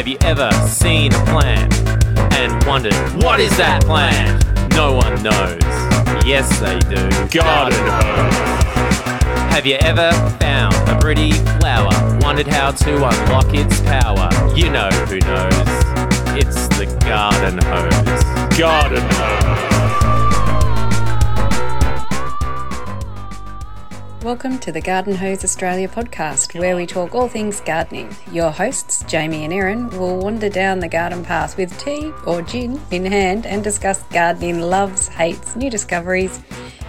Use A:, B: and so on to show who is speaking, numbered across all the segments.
A: Have you ever seen a plant and wondered, what is that plant? No one knows. Yes, they do. Garden hose. Have you ever found a pretty flower? Wondered how to unlock its power? You know who knows. It's the garden hose. Garden hose.
B: Welcome to the Garden Hose Australia podcast, where we talk all things gardening. Your hosts, Jamie and Erin, will wander down the garden path with tea or gin in hand and discuss gardening loves, hates, new discoveries,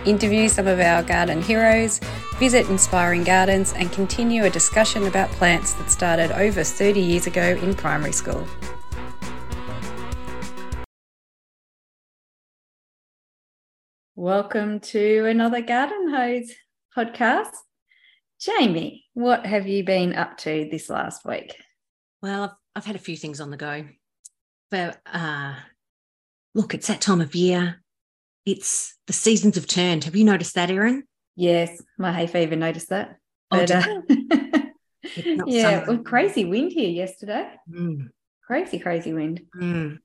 B: interview some of our garden heroes, visit inspiring gardens, and continue a discussion about plants that started over 30 years ago in primary school. Welcome to another Garden Hose podcast. Jamie, what have you been up to this last week?
C: Well, I've, I've had a few things on the go. But uh, look, it's that time of year. It's the seasons have turned. Have you noticed that, Erin?
B: Yes, my hay fever noticed that.
C: Oh,
B: But,
C: did
B: uh, yeah, well, crazy wind here yesterday.
C: Mm,
B: Crazy, crazy wind.
C: mm.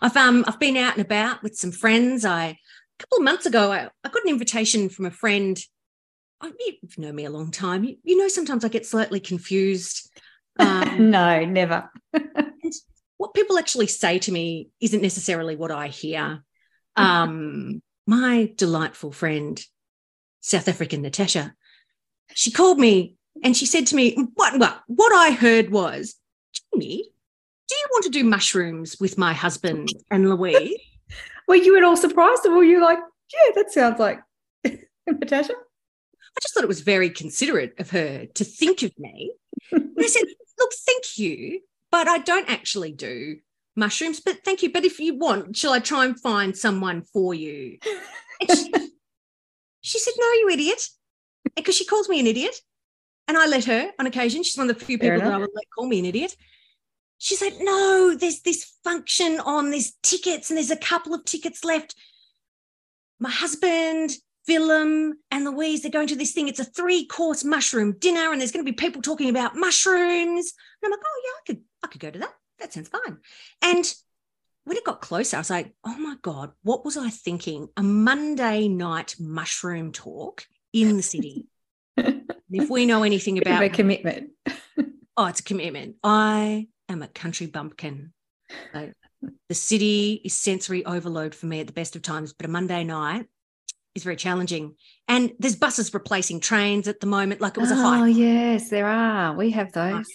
C: I've um I've been out and about with some friends. I a couple of months ago I, I got an invitation from a friend. You've known me a long time. You, you know sometimes I get slightly confused. Um,
B: no, never.
C: what people actually say to me isn't necessarily what I hear. Um, my delightful friend, South African Natasha, she called me and she said to me, "What? What? What I heard was, Jamie, do you want to do mushrooms with my husband and Louise?"
B: Were you at all surprised, or were you like, yeah, that sounds like Natasha?
C: I just thought it was very considerate of her to think of me. And I said, "Look, thank you, but I don't actually do." Mushrooms, but thank you. But if you want, shall I try and find someone for you? And she, she said, No, you idiot. Because she calls me an idiot. And I let her on occasion. She's one of the few people that I would let call me an idiot. She said, No, there's this function on, there's tickets, and there's a couple of tickets left. My husband, Willem, and Louise, they're going to this thing. It's a three course mushroom dinner, and there's going to be people talking about mushrooms. And I'm like, Oh, yeah, I could, I could go to that. That sounds fine. And when it got closer, I was like, oh my God, what was I thinking? A Monday night mushroom talk in the city. If we know anything about
B: a commitment.
C: oh, it's a commitment. I am a country bumpkin. So the city is sensory overload for me at the best of times, but a Monday night is very challenging. And there's buses replacing trains at the moment, like it was a
B: oh, yes, there are. We have those.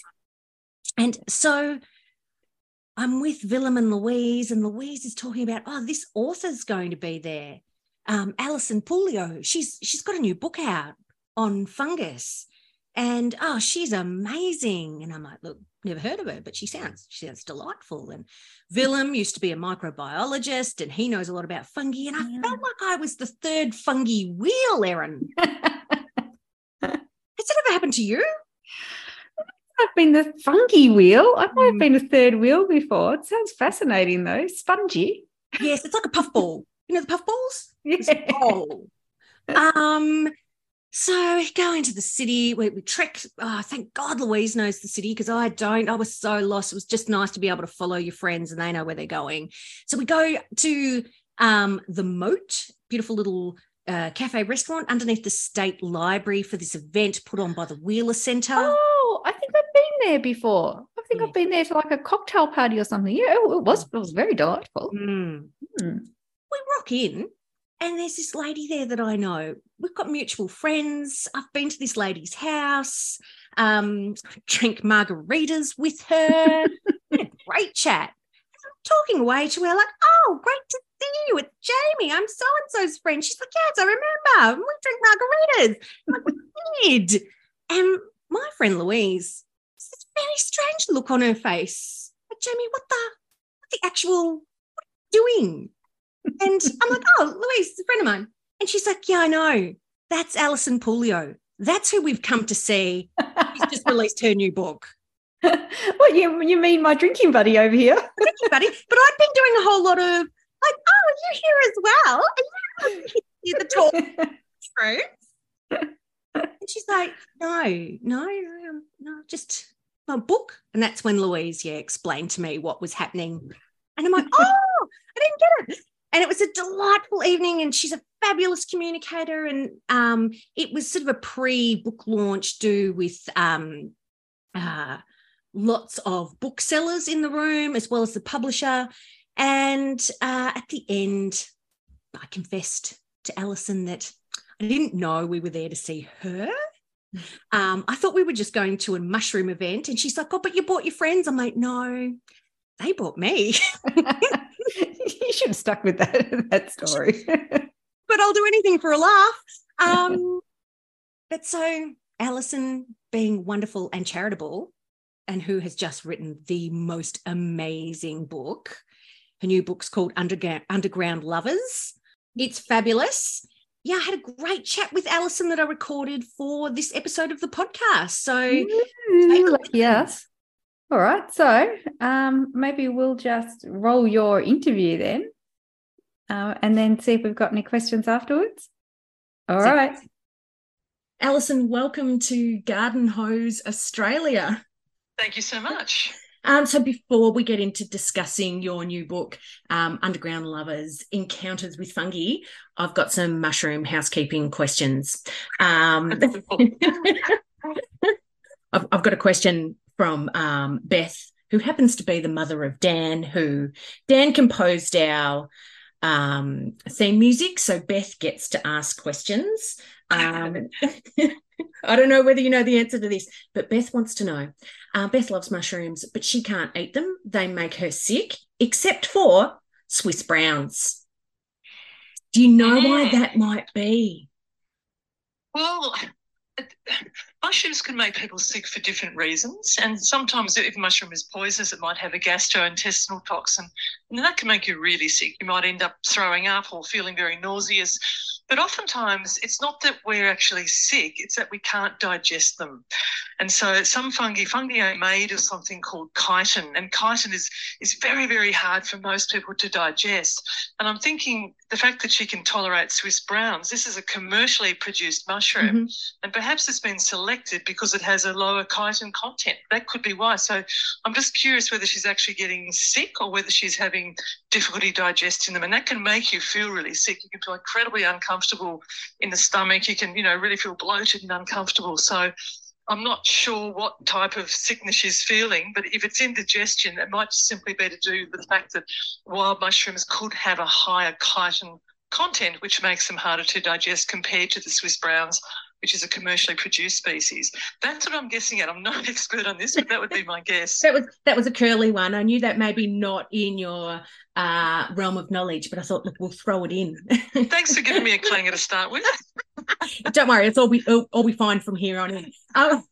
C: And so I'm with Willem and Louise, and Louise is talking about, oh, this author's going to be there. Um, Alison Pouliot, she's she's got a new book out on fungus. And oh, she's amazing. And I'm like, look, never heard of her, but she sounds, she sounds delightful. And Willem used to be a microbiologist and he knows a lot about fungi. And I
B: Yeah.
C: felt like I was the third fungi wheel, Erin. Has that ever happened to you?
B: I've been the funky wheel. I might have
C: Mm.
B: been a third wheel before. It sounds fascinating though. Spongy.
C: Yes, it's like a puffball. You know the puffballs? It's
B: Yeah.
C: cold. um, so we go into the city. We, we trek. Oh, thank God Louise knows the city because I don't. I was so lost. It was just nice to be able to follow your friends and they know where they're going. So we go to um, the Moat, beautiful little uh, cafe restaurant underneath the state library for this event put on by the Wheeler Centre.
B: Oh, I think I've been there before. I think
C: Yeah.
B: I've been there for like a cocktail party or something. Yeah, it was. It was very delightful.
C: Mm.
B: Hmm.
C: we rock in and there's this lady there that I know. We've got mutual friends. I've been to this lady's house, um, drank margaritas with her, great chat. And I'm talking away to her, like, oh, great to see you. It's Jamie. I'm so and so's friend. She's like, yes, I remember. We drink margaritas. Like, we did. And my friend Louise, this very strange look on her face. Like, Jamie, what the, what the actual, what are you doing? And I'm like, oh, Louise, a friend of mine. And she's like, yeah, I know. That's Alison Pouliot. That's who we've come to see. She's just released her new book.
B: what you you mean my drinking buddy over here?
C: You, buddy. But I've been doing a whole lot of like, oh, you're here as well. And you're the talk true. And she's like, no, no, um, no, just my book. And that's when Louise, yeah, explained to me what was happening. And I'm like, oh, I didn't get it. And it was a delightful evening. And she's a fabulous communicator. And um, it was sort of a pre book launch do with um, uh, lots of booksellers in the room, as well as the publisher. And uh, at the end, I confessed to Alison that I didn't know we were there to see her. Um, I thought we were just going to a mushroom event. And she's like, Oh, but you brought your friends. I'm like, No, they bought me.
B: you should have stuck with that, that story.
C: but I'll do anything for a laugh. Um, but so Alison, being wonderful and charitable, and who has just written the most amazing book. Her new book's called Underground, Underground Lovers. It's fabulous. Yeah, I had a great chat with Alison that I recorded for this episode of the podcast. So,
B: yes. All right. So, um, maybe we'll just roll your interview then uh, and then see if we've got any questions afterwards. All so, right.
C: Alison, welcome to Garden Hose Australia.
D: Thank you so much.
C: Um, so before we get into discussing your new book, um, Underground Lovers Encounters with Fungi, I've got some mushroom housekeeping questions. Um, I've, I've, got a question from um, Beth, who happens to be the mother of Dan, who Dan composed our um, theme music. So Beth gets to ask questions. Um, I don't know whether you know the answer to this, but Beth wants to know. Uh, Beth loves mushrooms, but she can't eat them. They make her sick, except for Swiss browns. Do you know yeah. why that might be?
D: Well, mushrooms can make people sick for different reasons. And sometimes, if a mushroom is poisonous, it might have a gastrointestinal toxin. And that can make you really sick. You might end up throwing up or feeling very nauseous. But oftentimes, it's not that we're actually sick, it's that we can't digest them. And so, some fungi, fungi are made of something called chitin, and chitin is, is very, very hard for most people to digest. And I'm thinking the fact that she can tolerate Swiss browns, this is a commercially produced mushroom, mm-hmm. and perhaps it's been selected because it has a lower chitin content. That could be why. So, I'm just curious whether she's actually getting sick or whether she's having difficulty digesting them. And that can make you feel really sick. You can feel incredibly uncomfortable uncomfortable in the stomach. You can, you know, really feel bloated and uncomfortable. So I'm not sure what type of sickness she's feeling, but if it's indigestion, it might simply be to do with the fact that wild mushrooms could have a higher chitin content, which makes them harder to digest compared to the Swiss browns, which is a commercially produced species. That's what I'm guessing at. I'm not an expert on this, but that would be my guess.
C: that was that was a curly one. I knew that maybe not in your uh, realm of knowledge, but I thought, look, we'll throw it in.
D: Thanks for giving me a clanger to start with.
C: Don't worry, it's all we all, all we find from here on in. Um,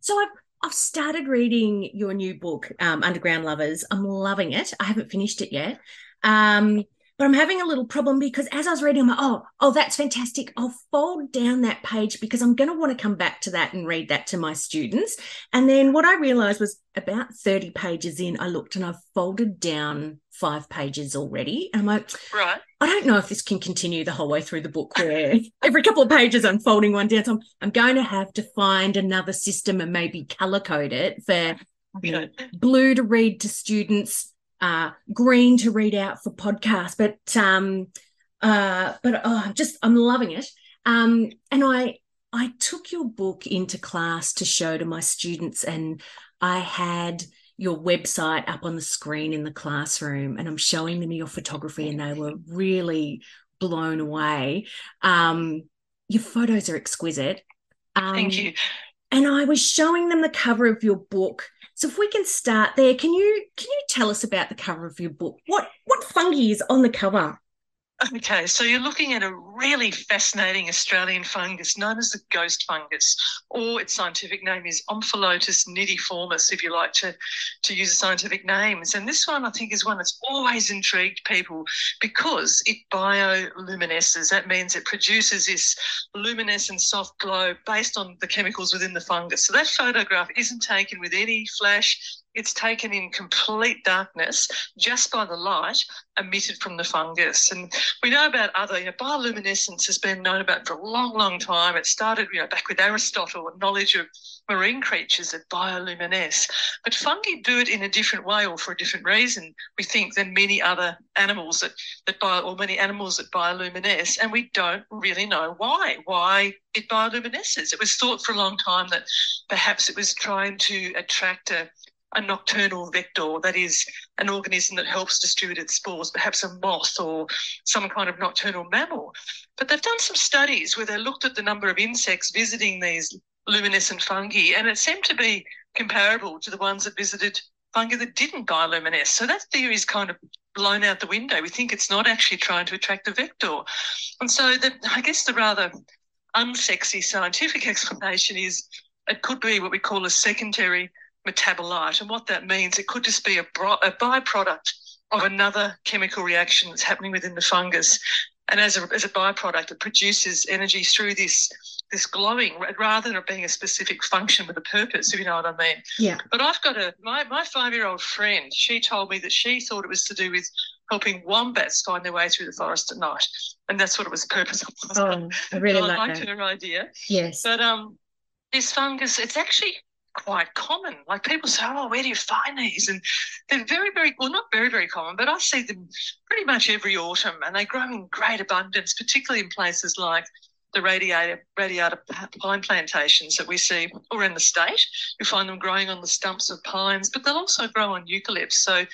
C: so I've I've started reading your new book, um, Underground Lovers. I'm loving it. I haven't finished it yet. Um, but I'm having a little problem because as I was reading, I'm like, oh, oh, that's fantastic. I'll fold down that page because I'm going to want to come back to that and read that to my students. And then what I realized was about 30 pages in, I looked and I've folded down five pages already. And I'm like,
D: right.
C: I don't know if this can continue the whole way through the book where every couple of pages I'm folding one down. So I'm, I'm going to have to find another system and maybe color code it for you know, blue to read to students uh, green to read out for podcasts. But um, uh, but oh, I'm just I'm loving it. Um, and I I took your book into class to show to my students, and I had your website up on the screen in the classroom, and I'm showing them your photography, and they were really blown away. Um, your photos are exquisite.
D: Um, Thank you.
C: And I was showing them the cover of your book so if we can start there, can you can you tell us about the cover of your book? What what fungi is on the cover?
D: Okay, so you're looking at a really fascinating Australian fungus known as the ghost fungus, or its scientific name is Omphalotus nidiformis, if you like to, to use scientific names. And this one, I think, is one that's always intrigued people because it bioluminesces. That means it produces this luminescent soft glow based on the chemicals within the fungus. So that photograph isn't taken with any flash, it's taken in complete darkness just by the light emitted from the fungus. And we know about other, you know, bioluminescence has been known about for a long, long time. It started, you know, back with Aristotle, knowledge of marine creatures that bioluminesce. But fungi do it in a different way or for a different reason, we think, than many other animals that, that bio, or many animals that bioluminesce. And we don't really know why, why it bioluminesces. It was thought for a long time that perhaps it was trying to attract a a nocturnal vector, that is, an organism that helps distribute its spores, perhaps a moth or some kind of nocturnal mammal. But they've done some studies where they looked at the number of insects visiting these luminescent fungi, and it seemed to be comparable to the ones that visited fungi that didn't bioluminesce. So that theory is kind of blown out the window. We think it's not actually trying to attract a vector. And so the, I guess the rather unsexy scientific explanation is it could be what we call a secondary metabolite. And what that means, it could just be a, a byproduct of another chemical reaction that's happening within the fungus. And as a, as a byproduct, it produces energy through this this glowing rather than it being a specific function with a purpose, if you know what I mean.
C: Yeah.
D: But I've got a my, my five year old friend, she told me that she thought it was to do with helping wombats find their way through the forest at night. And that's what it was the purpose of.
C: Oh, I really
D: I
C: like
D: liked
C: that.
D: her idea.
C: Yes.
D: But um this fungus, it's actually quite common. Like people say, oh, where do you find these? And they're very, very, well, not very, very common, but I see them pretty much every autumn and they grow in great abundance, particularly in places like the radiata, radiata pine plantations that we see around the state. You find them growing on the stumps of pines, but they'll also grow on eucalypts. So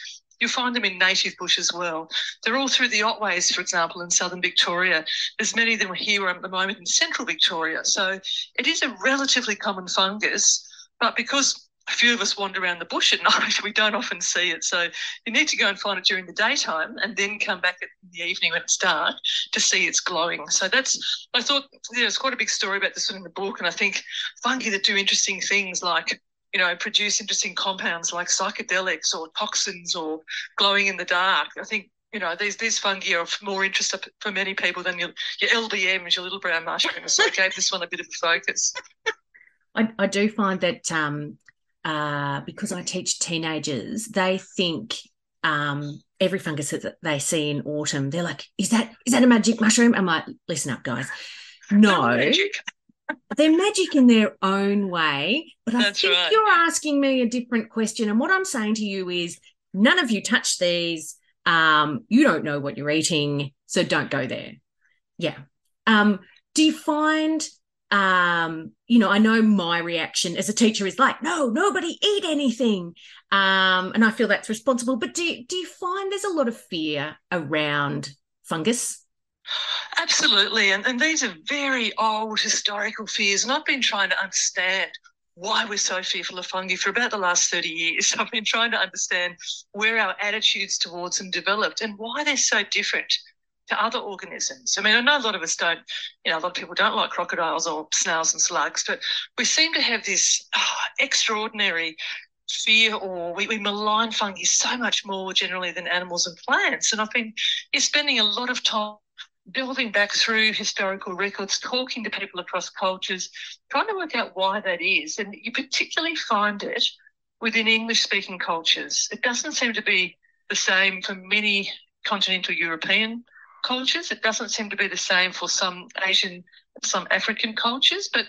D: You'll find them in native bush as well. They're all through the Otways, for example, in southern Victoria. There's many of them here at the moment in central Victoria. So it is a relatively common fungus, but because a few of us wander around the bush at night, we don't often see it. So you need to go and find it during the daytime and then come back in the evening when it's dark to see it's glowing. So that's, I thought, yeah, there's quite a big story about this one in the book. And I think fungi that do interesting things like you know, produce interesting compounds like psychedelics or toxins or glowing in the dark. I think you know, these these fungi are of more interest for many people than your, your LBMs, your little brown mushrooms. So I gave this one a bit of a focus.
C: I, I do find that um, uh, because I teach teenagers, they think um, every fungus that they see in autumn, they're like, "Is that is that a magic mushroom?" I'm like, "Listen up, guys. No,
D: Magic.
C: they're magic in their own way. But I
D: That's
C: think
D: right.
C: you're asking me a different question. And what I'm saying to you is none of you touch these. Um, you don't know what you're eating, so don't go there. Yeah. Um, do you find um, you know, I know my reaction as a teacher is like, no, nobody eat anything. Um, and I feel that's responsible. But do you, do you find there's a lot of fear around fungus?
D: Absolutely. And, and these are very old historical fears. And I've been trying to understand why we're so fearful of fungi for about the last 30 years. I've been trying to understand where our attitudes towards them developed and why they're so different to other organisms. I mean, I know a lot of us don't, you know, a lot of people don't like crocodiles or snails and slugs, but we seem to have this oh, extraordinary fear or we, we malign fungi so much more generally than animals and plants. And I've been spending a lot of time delving back through historical records, talking to people across cultures, trying to work out why that is. And you particularly find it within English speaking cultures. It doesn't seem to be the same for many continental European cultures. It doesn't seem to be the same for some Asian, some African cultures, but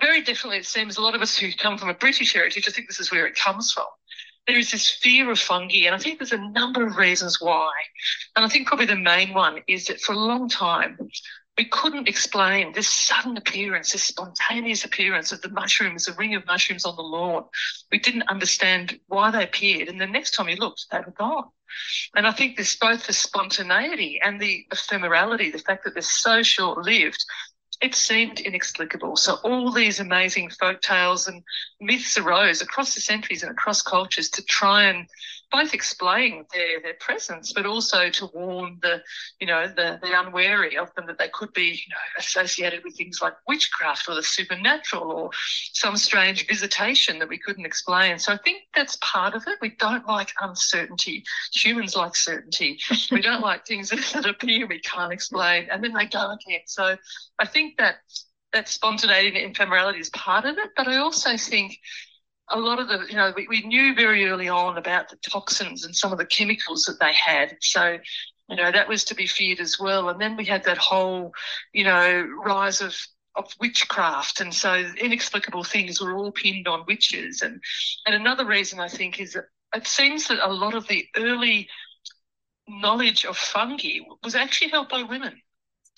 D: very definitely it seems a lot of us who come from a British heritage, I think this is where it comes from. There is this fear of fungi, and I think there's a number of reasons why. And I think probably the main one is that for a long time, we couldn't explain this sudden appearance, this spontaneous appearance of the mushrooms, the ring of mushrooms on the lawn. We didn't understand why they appeared. And the next time you looked, they were gone. And I think this both the spontaneity and the ephemerality, the fact that they're so short lived. It seemed inexplicable. So all these amazing folk tales and myths arose across the centuries and across cultures to try and both explain their, their presence, but also to warn the, you know, the, the unwary of them that they could be, you know, associated with things like witchcraft or the supernatural or some strange visitation that we couldn't explain. So I think that's part of it. We don't like uncertainty. Humans like certainty. we don't like things that, that appear we can't explain and then they go again. So I think that that spontaneity and ephemerality is part of it, but I also think a lot of the, you know, we, we knew very early on about the toxins and some of the chemicals that they had. So, you know, that was to be feared as well. And then we had that whole, you know, rise of of witchcraft, and so inexplicable things were all pinned on witches. And and another reason I think is that it seems that a lot of the early knowledge of fungi was actually held by women.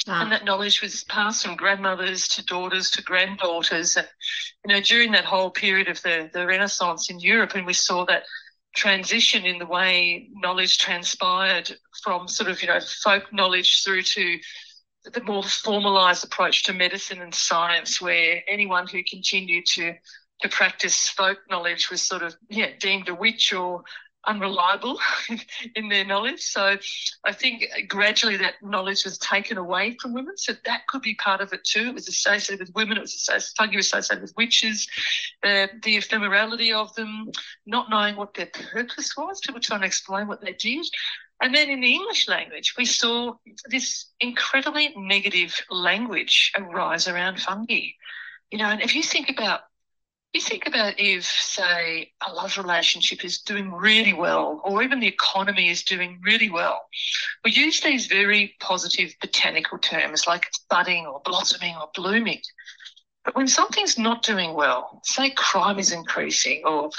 C: Ah.
D: And that knowledge was passed from grandmothers to daughters to granddaughters. And, you know, during that whole period of the, the Renaissance in Europe, and we saw that transition in the way knowledge transpired from sort of, you know, folk knowledge through to the more formalized approach to medicine and science, where anyone who continued to to practice folk knowledge was sort of yeah deemed a witch or unreliable in their knowledge. So I think gradually that knowledge was taken away from women. So that could be part of it too. It was associated with women. It was associated, fungi was associated with witches, uh, the ephemerality of them, not knowing what their purpose was. People trying to explain what they did. And then in the English language, we saw this incredibly negative language arise around fungi. You know, and if you think about you think about if, say, a love relationship is doing really well, or even the economy is doing really well, we use these very positive botanical terms like it's budding or blossoming or blooming. But when something's not doing well, say crime is increasing or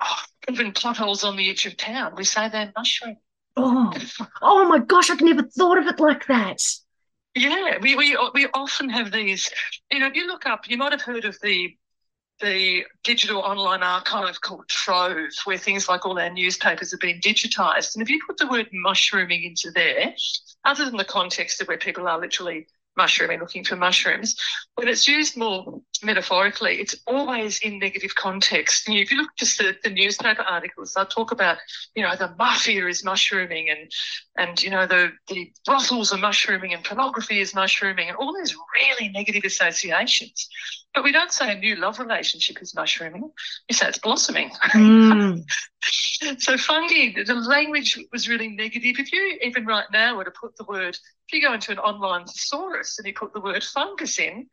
D: oh, even potholes on the edge of town, we say they're mushroom.
C: Oh, oh my gosh, I've never thought of it like that.
D: Yeah, we, we we often have these. You know, if you look up, you might have heard of the the digital online archive called Trove, where things like all our newspapers have been digitised. And if you put the word mushrooming into there, other than the context of where people are literally mushrooming, looking for mushrooms, when it's used more metaphorically, it's always in negative context. And if you look just at the newspaper articles, they'll talk about, you know, the mafia is mushrooming and and you know the the brothels are mushrooming and pornography is mushrooming and all these really negative associations. But we don't say a new love relationship is mushrooming. We say it's blossoming.
C: Mm.
D: so fungi, the language was really negative. If you even right now were to put the word, if you go into an online thesaurus and you put the word fungus in,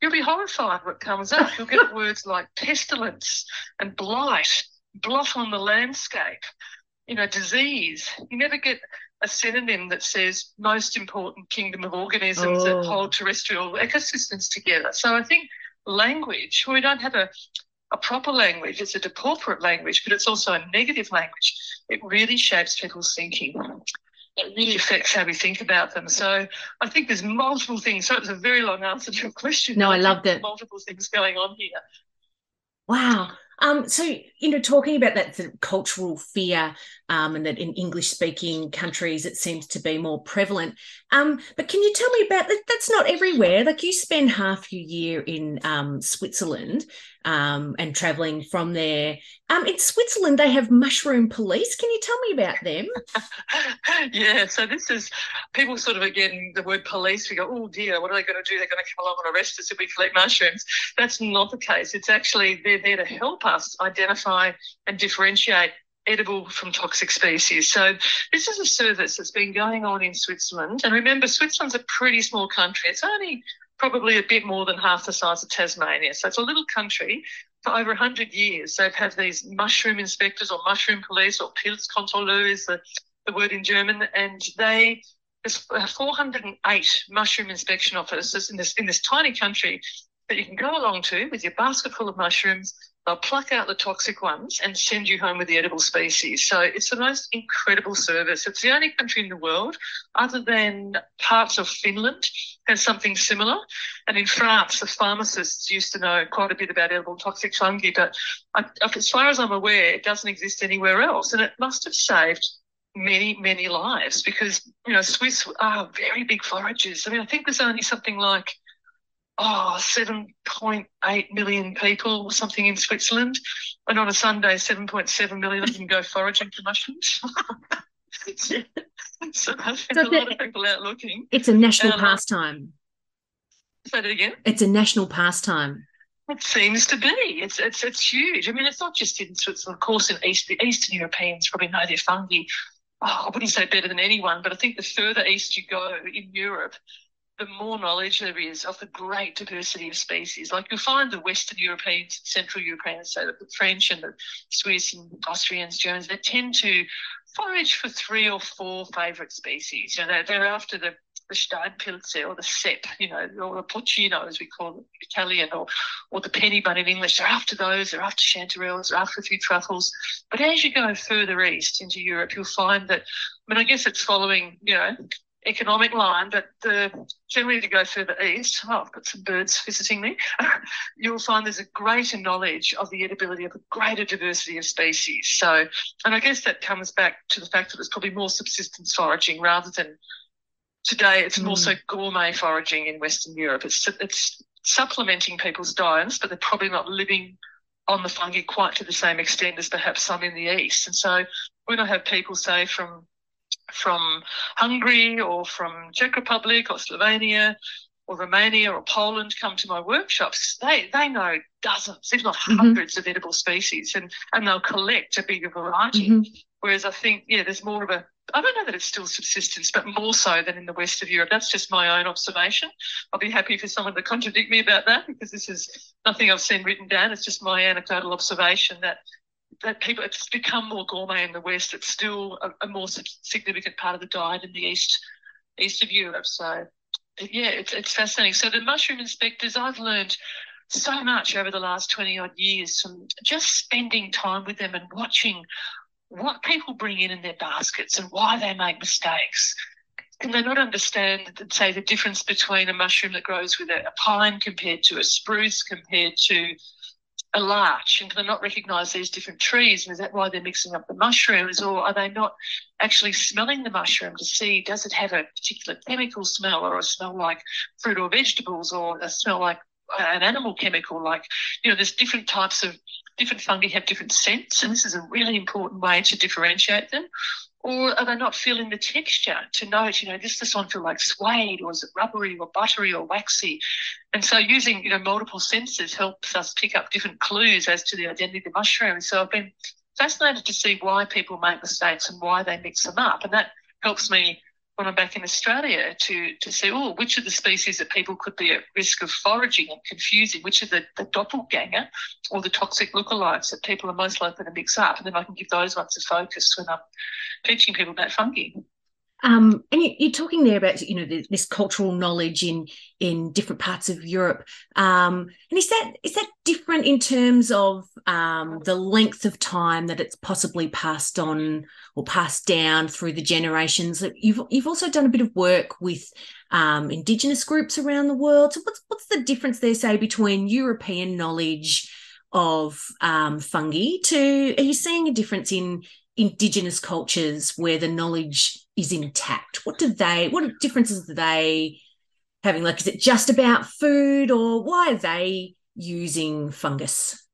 D: you'll be horrified what comes up. You'll get words like pestilence and blight, blot on the landscape, you know, disease. You never get a synonym that says most important kingdom of organisms that
C: Oh.
D: hold terrestrial ecosystems together. So I think language, we don't have a, a proper language, it's a depauperate language, but it's also a negative language. It really shapes people's thinking. It really affects how we think about them. So I think there's multiple things. So it's a very long answer to your question.
C: No, I
D: think
C: loved it.
D: Multiple things going on here.
C: Wow. Um, so you know, talking about that sort of cultural fear, um, and that in English-speaking countries it seems to be more prevalent. Um, but can you tell me about that? That's not everywhere. Like you spend half your year in um, Switzerland, um, and traveling from there. Um, in Switzerland, they have mushroom police. Can you tell me about them?
D: yeah, so this is people sort of again the word police. We go, oh dear, what are they going to do? They're going to come along and arrest us if we collect mushrooms. That's not the case. It's actually they're there to help us identify and differentiate edible from toxic species. So this is a service that's been going on in Switzerland. And remember, Switzerland's a pretty small country. It's only probably a bit more than half the size of Tasmania. So it's a little country. For over 100 years, they've had these mushroom inspectors or mushroom police or Pilzkontrolleur is the, the word in German. And they, there's 408 mushroom inspection officers in this, in this tiny country that you can go along to with your basket full of mushrooms. They'll pluck out the toxic ones and send you home with the edible species. So it's the most incredible service. It's the only country in the world, other than parts of Finland, has something similar. And in France, the pharmacists used to know quite a bit about edible toxic fungi, but I, as far as I'm aware, it doesn't exist anywhere else. And it must have saved many, many lives because, you know, Swiss are very big foragers. I mean, I think there's only something like oh, 7.8 million people or something in Switzerland. And on a Sunday, 7.7 million of them go foraging for mushrooms. so there's
C: So
D: a lot of people out looking.
C: It's a national
D: Um,
C: pastime.
D: Say that again.
C: It's a national pastime.
D: It seems to be. It's it's it's huge. I mean, it's not just in Switzerland. Of course, in East, the Eastern Europeans probably know their fungi. Oh, I wouldn't say better than anyone, but I think the further east you go in Europe, the more knowledge there is of the great diversity of species. Like you'll find the Western Europeans, Central Europeans, so the French and the Swiss and Austrians, Germans, they tend to forage for three or four favourite species. You know, they're, they're after the the Steinpilze or the Cep, you know, or the Porcino, as we call it Italian, or, or the penny bun in English. They're after those, they're after chanterelles, they're after a few truffles. But as you go further east into Europe, you'll find that, I mean, I guess it's following, you know, economic line, but the, generally to go further east, oh, I've got some birds visiting me, you'll find there's a greater knowledge of the edibility of a greater diversity of species. So, and I guess that comes back to the fact that it's probably more subsistence foraging rather than today it's mm. more so gourmet foraging in Western Europe. It's, it's supplementing people's diets, but they're probably not living on the fungi quite to the same extent as perhaps some in the east. And so when I have people say from from Hungary or from Czech Republic or Slovenia or Romania or Poland come to my workshops, they they know dozens, if not 100s mm-hmm. of edible species, and and they'll collect a bigger variety. Mm-hmm. Whereas I think, yeah, there's more of a I don't know that it's still subsistence, but more so than in the west of Europe. That's just my own observation. I'll be happy for someone to contradict me about that because this is nothing I've seen written down. It's just my anecdotal observation that that people it's become more gourmet in the west. It's still a, a more significant part of the diet in the east east of Europe. So yeah, it's it's fascinating. So the mushroom inspectors, I've learned so much over the last 20 odd years from just spending time with them and watching what people bring in in their baskets and why they make mistakes. Can they not understand, say, the difference between a mushroom that grows with a, a pine compared to a spruce compared to a larch? And can they not recognise these different trees? And is that why they're mixing up the mushrooms? Or are they not actually smelling the mushroom to see does it have a particular chemical smell or a smell like fruit or vegetables or a smell like uh, an animal chemical? Like, you know, there's different types of different fungi have different scents, and this is a really important way to differentiate them. Or are they not feeling the texture to note, you know, does this one feel like suede or is it rubbery or buttery or waxy? And so using, you know, multiple senses helps us pick up different clues as to the identity of the mushroom. So I've been fascinated to see why people make mistakes and why they mix them up. And that helps me when I'm back in Australia to to see, oh, which of the species that people could be at risk of foraging and confusing, which are the, the doppelganger or the toxic lookalikes that people are most likely to mix up. And then I can give those ones a focus when I'm teaching people about fungi.
C: Um, and you, are talking there about you know this cultural knowledge in in different parts of Europe. Um, and is that is that different in terms of um, the length of time that it's possibly passed on or passed down through the generations? You've you've also done a bit of work with um, Indigenous groups around the world. So what's what's the difference there, say, between European knowledge of um, fungi to are you seeing a difference in indigenous cultures where the knowledge is intact? What do they, what differences are they having? Like, is it just about food or why are they using fungus?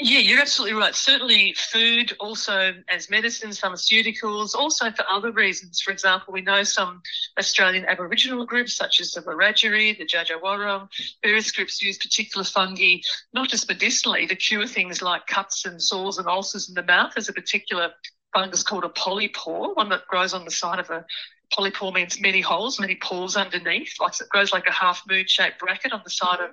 D: Yeah, you're absolutely right. Certainly, food also as medicines, pharmaceuticals, also for other reasons. For example, we know some Australian Aboriginal groups, such as the Wiradjuri, the Dja various groups use particular fungi, not just medicinally, to cure things like cuts and sores and ulcers in the mouth. There's a particular fungus called a polypore, one that grows on the side of a polypore means many holes, many pores underneath. Like it grows like a half moon shaped bracket on the side of,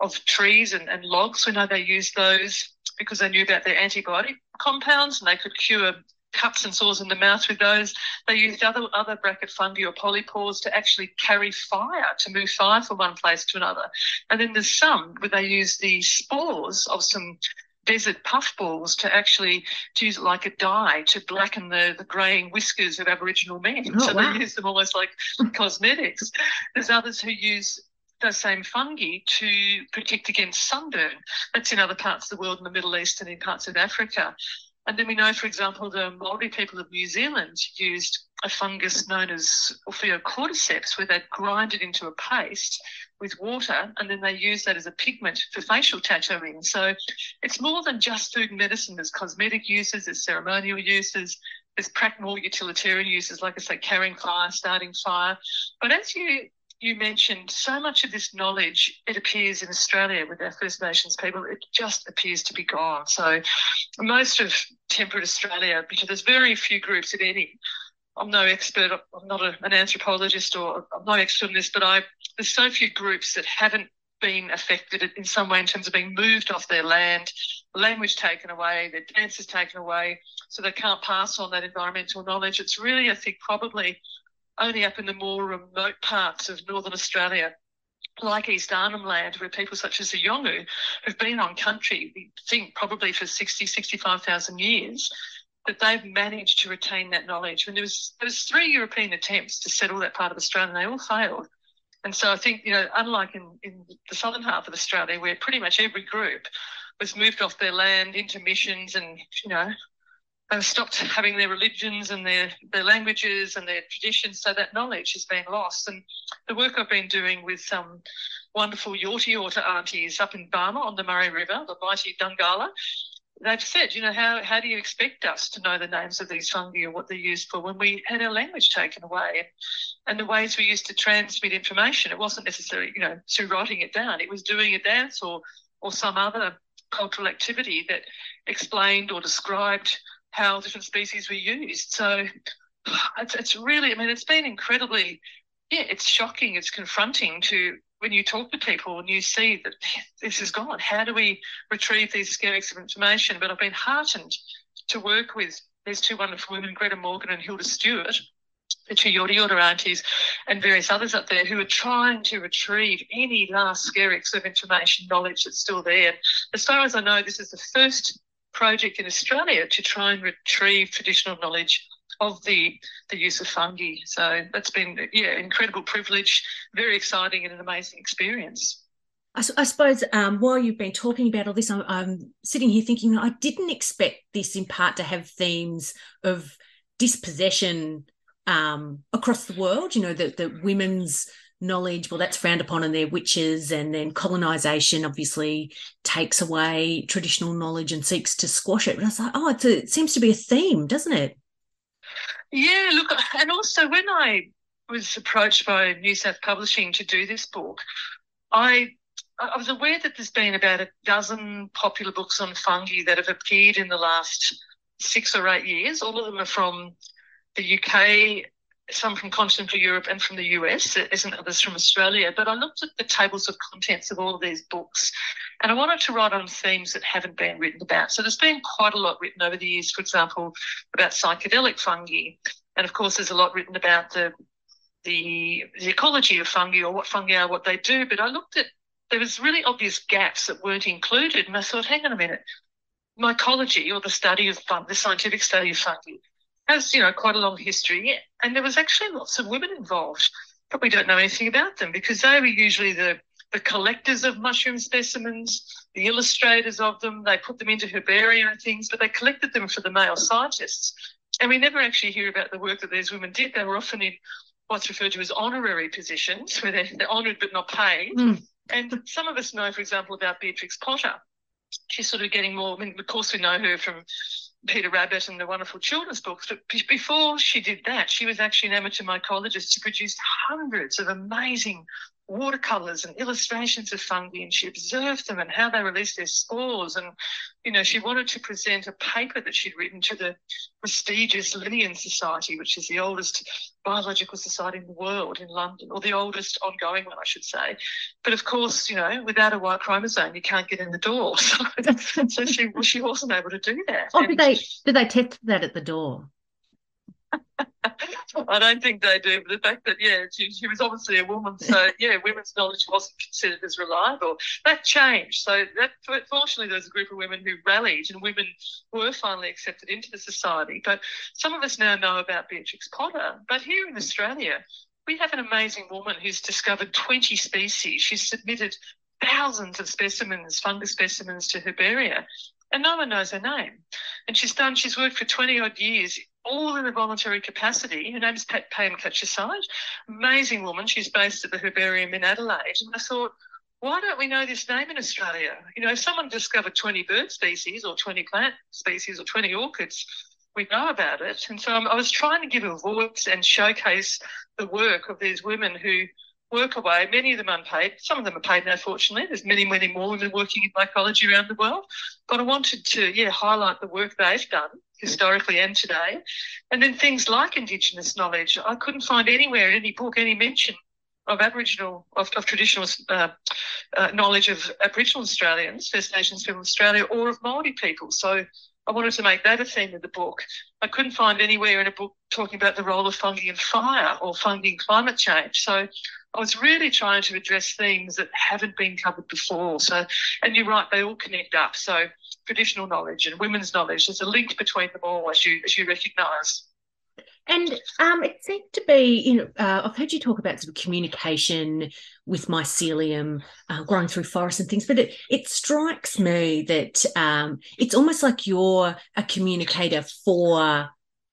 D: of trees and, and logs. We know they use those because they knew about their antibiotic compounds and they could cure cuts and sores in the mouth with those. They used other other bracket fungi or polypores to actually carry fire, to move fire from one place to another. And then there's some where they use the spores of some desert puffballs to actually to use it like a dye to blacken the, the greying whiskers of Aboriginal men. Oh, so wow. they use them almost like cosmetics. There's others who use the same fungi to protect against sunburn. That's in other parts of the world, in the Middle East and in parts of Africa. And then we know, for example, the Maori people of New Zealand used a fungus known as Ophiocordyceps, where they'd grind it into a paste with water and then they use that as a pigment for facial tattooing. So it's more than just food and medicine. There's cosmetic uses, there's ceremonial uses, there's practical utilitarian uses, like I say, carrying fire, starting fire. But as you you mentioned so much of this knowledge it appears in australia with our first nations people it just appears to be gone so most of temperate australia because there's very few groups if any I'm no expert. I'm not a, an anthropologist or I'm no expert in this, but I there's so few groups that haven't been affected in some way in terms of being moved off their land, language taken away, their dances taken away, so they can't pass on that environmental knowledge. It's really, I think, probably only up in the more remote parts of northern Australia, like East Arnhem Land, where people such as the Yolngu have been on country, we think probably for 60, 65,000 years, that they've managed to retain that knowledge. When there was there was three European attempts to settle that part of Australia, and they all failed. And so I think, you know, unlike in, in the southern half of Australia, where pretty much every group was moved off their land into missions and, you know, and stopped having their religions and their, their languages and their traditions. So that knowledge has been lost. And the work I've been doing with some wonderful Yorta Yorta aunties up in Barmah on the Murray River, the mighty Dungala, they've said, you know, how, how do you expect us to know the names of these fungi or what they're used for when we had our language taken away? And, and the ways we used to transmit information, it wasn't necessarily, you know, through writing it down. It was doing a dance or, or some other cultural activity that explained or described how different species were used. So it's, it's really, I mean, it's been incredibly, yeah, it's shocking, it's confronting to when you talk to people and you see that this is gone, how do we retrieve these skerricks of information? But I've been heartened to work with these two wonderful women, Greta Morgan and Hilda Stewart, the two Yorta Yorta aunties, and various others up there who are trying to retrieve any last skerricks of information, knowledge that's still there. As far as I know, this is the first project in Australia to try and retrieve traditional knowledge of the the use of fungi. So that's been yeah incredible privilege, very exciting and an amazing experience.
C: I, I suppose um, while you've been talking about all this, I'm, I'm sitting here thinking I didn't expect this in part to have themes of dispossession um, across the world. You know that the women's knowledge well that's frowned upon and they're witches and then colonization obviously takes away traditional knowledge and seeks to squash it but i was like oh a, it seems to be a theme doesn't it
D: yeah, look, and also when I was approached by New South Publishing to do this book, I I was aware that there's been about a dozen popular books on fungi that have appeared in the last six or eight years. All of them are from the UK, some from continental Europe and from the US. Isn't others from Australia. But I looked at the tables of contents of all of these books and I wanted to write on themes that haven't been written about. So there's been quite a lot written over the years, for example, about psychedelic fungi. And of course, there's a lot written about the the, the ecology of fungi or what fungi are, what they do. But I looked at there was really obvious gaps that weren't included, and I thought, hang on a minute, mycology or the study of fun, the scientific study of fungi has you know quite a long history, and there was actually lots of women involved. Probably don't know anything about them because they were usually the the collectors of mushroom specimens, the illustrators of them. They put them into herbaria and things, but they collected them for the male scientists. And we never actually hear about the work that these women did. They were often in what's referred to as honorary positions, where they're, they're honoured but not paid. Mm. And some of us know, for example, about Beatrix Potter. She's sort of getting more, I mean, of course, we know her from Peter Rabbit and the wonderful children's books. But before she did that, she was actually an amateur mycologist who produced hundreds of amazing watercolors and illustrations of fungi and she observed them and how they released their spores. And you know she wanted to present a paper that she'd written to the prestigious Linnean Society which is the oldest biological society in the world in London or the oldest ongoing one I should say. But of course you know without a Y chromosome you can't get in the door. So, so she she wasn't able to do that.
C: Oh, did they did they test that at the door
D: I don't think they do. But the fact that, yeah, she, she, was obviously a woman. So, yeah, women's knowledge wasn't considered as reliable. That changed. So, that fortunately, there was a group of women who rallied and women were finally accepted into the society. But some of us now know about Beatrix Potter. But here in Australia, we have an amazing woman who's discovered 20 species. She's submitted thousands of specimens, fungus specimens to herbaria and no one knows her name. And she's done, she's worked for 20 odd years all in a voluntary capacity. Her name's Pat Pam Catcheside. Amazing woman. She's based at the Herbarium in Adelaide. And I thought, why don't we know this name in Australia? You know, if someone discovered 20 bird species or 20 plant species or 20 orchids, we know about it. And so I was trying to give a voice and showcase the work of these women who work away, many of them unpaid. Some of them are paid now, fortunately. There's many, many more women working in mycology around the world. But I wanted to, yeah, highlight the work they've done historically and today. And then things like Indigenous knowledge. I couldn't find anywhere in any book any mention of Aboriginal, of, of traditional uh, uh, knowledge of Aboriginal Australians, First Nations people in Australia, or of Maori people. So I wanted to make that a theme of the book. I couldn't find anywhere in a book talking about the role of fungi in fire or fungi in climate change. So I was really trying to address themes that haven't been covered before. So, and you're right, they all connect up. So traditional knowledge and women's knowledge, there's a link between them all, as you as you recognise.
C: And um, it seems to be, you know, uh, I've heard you talk about sort of communication with mycelium uh, growing through forests and things, but it, it strikes me that um, it's almost like you're a communicator for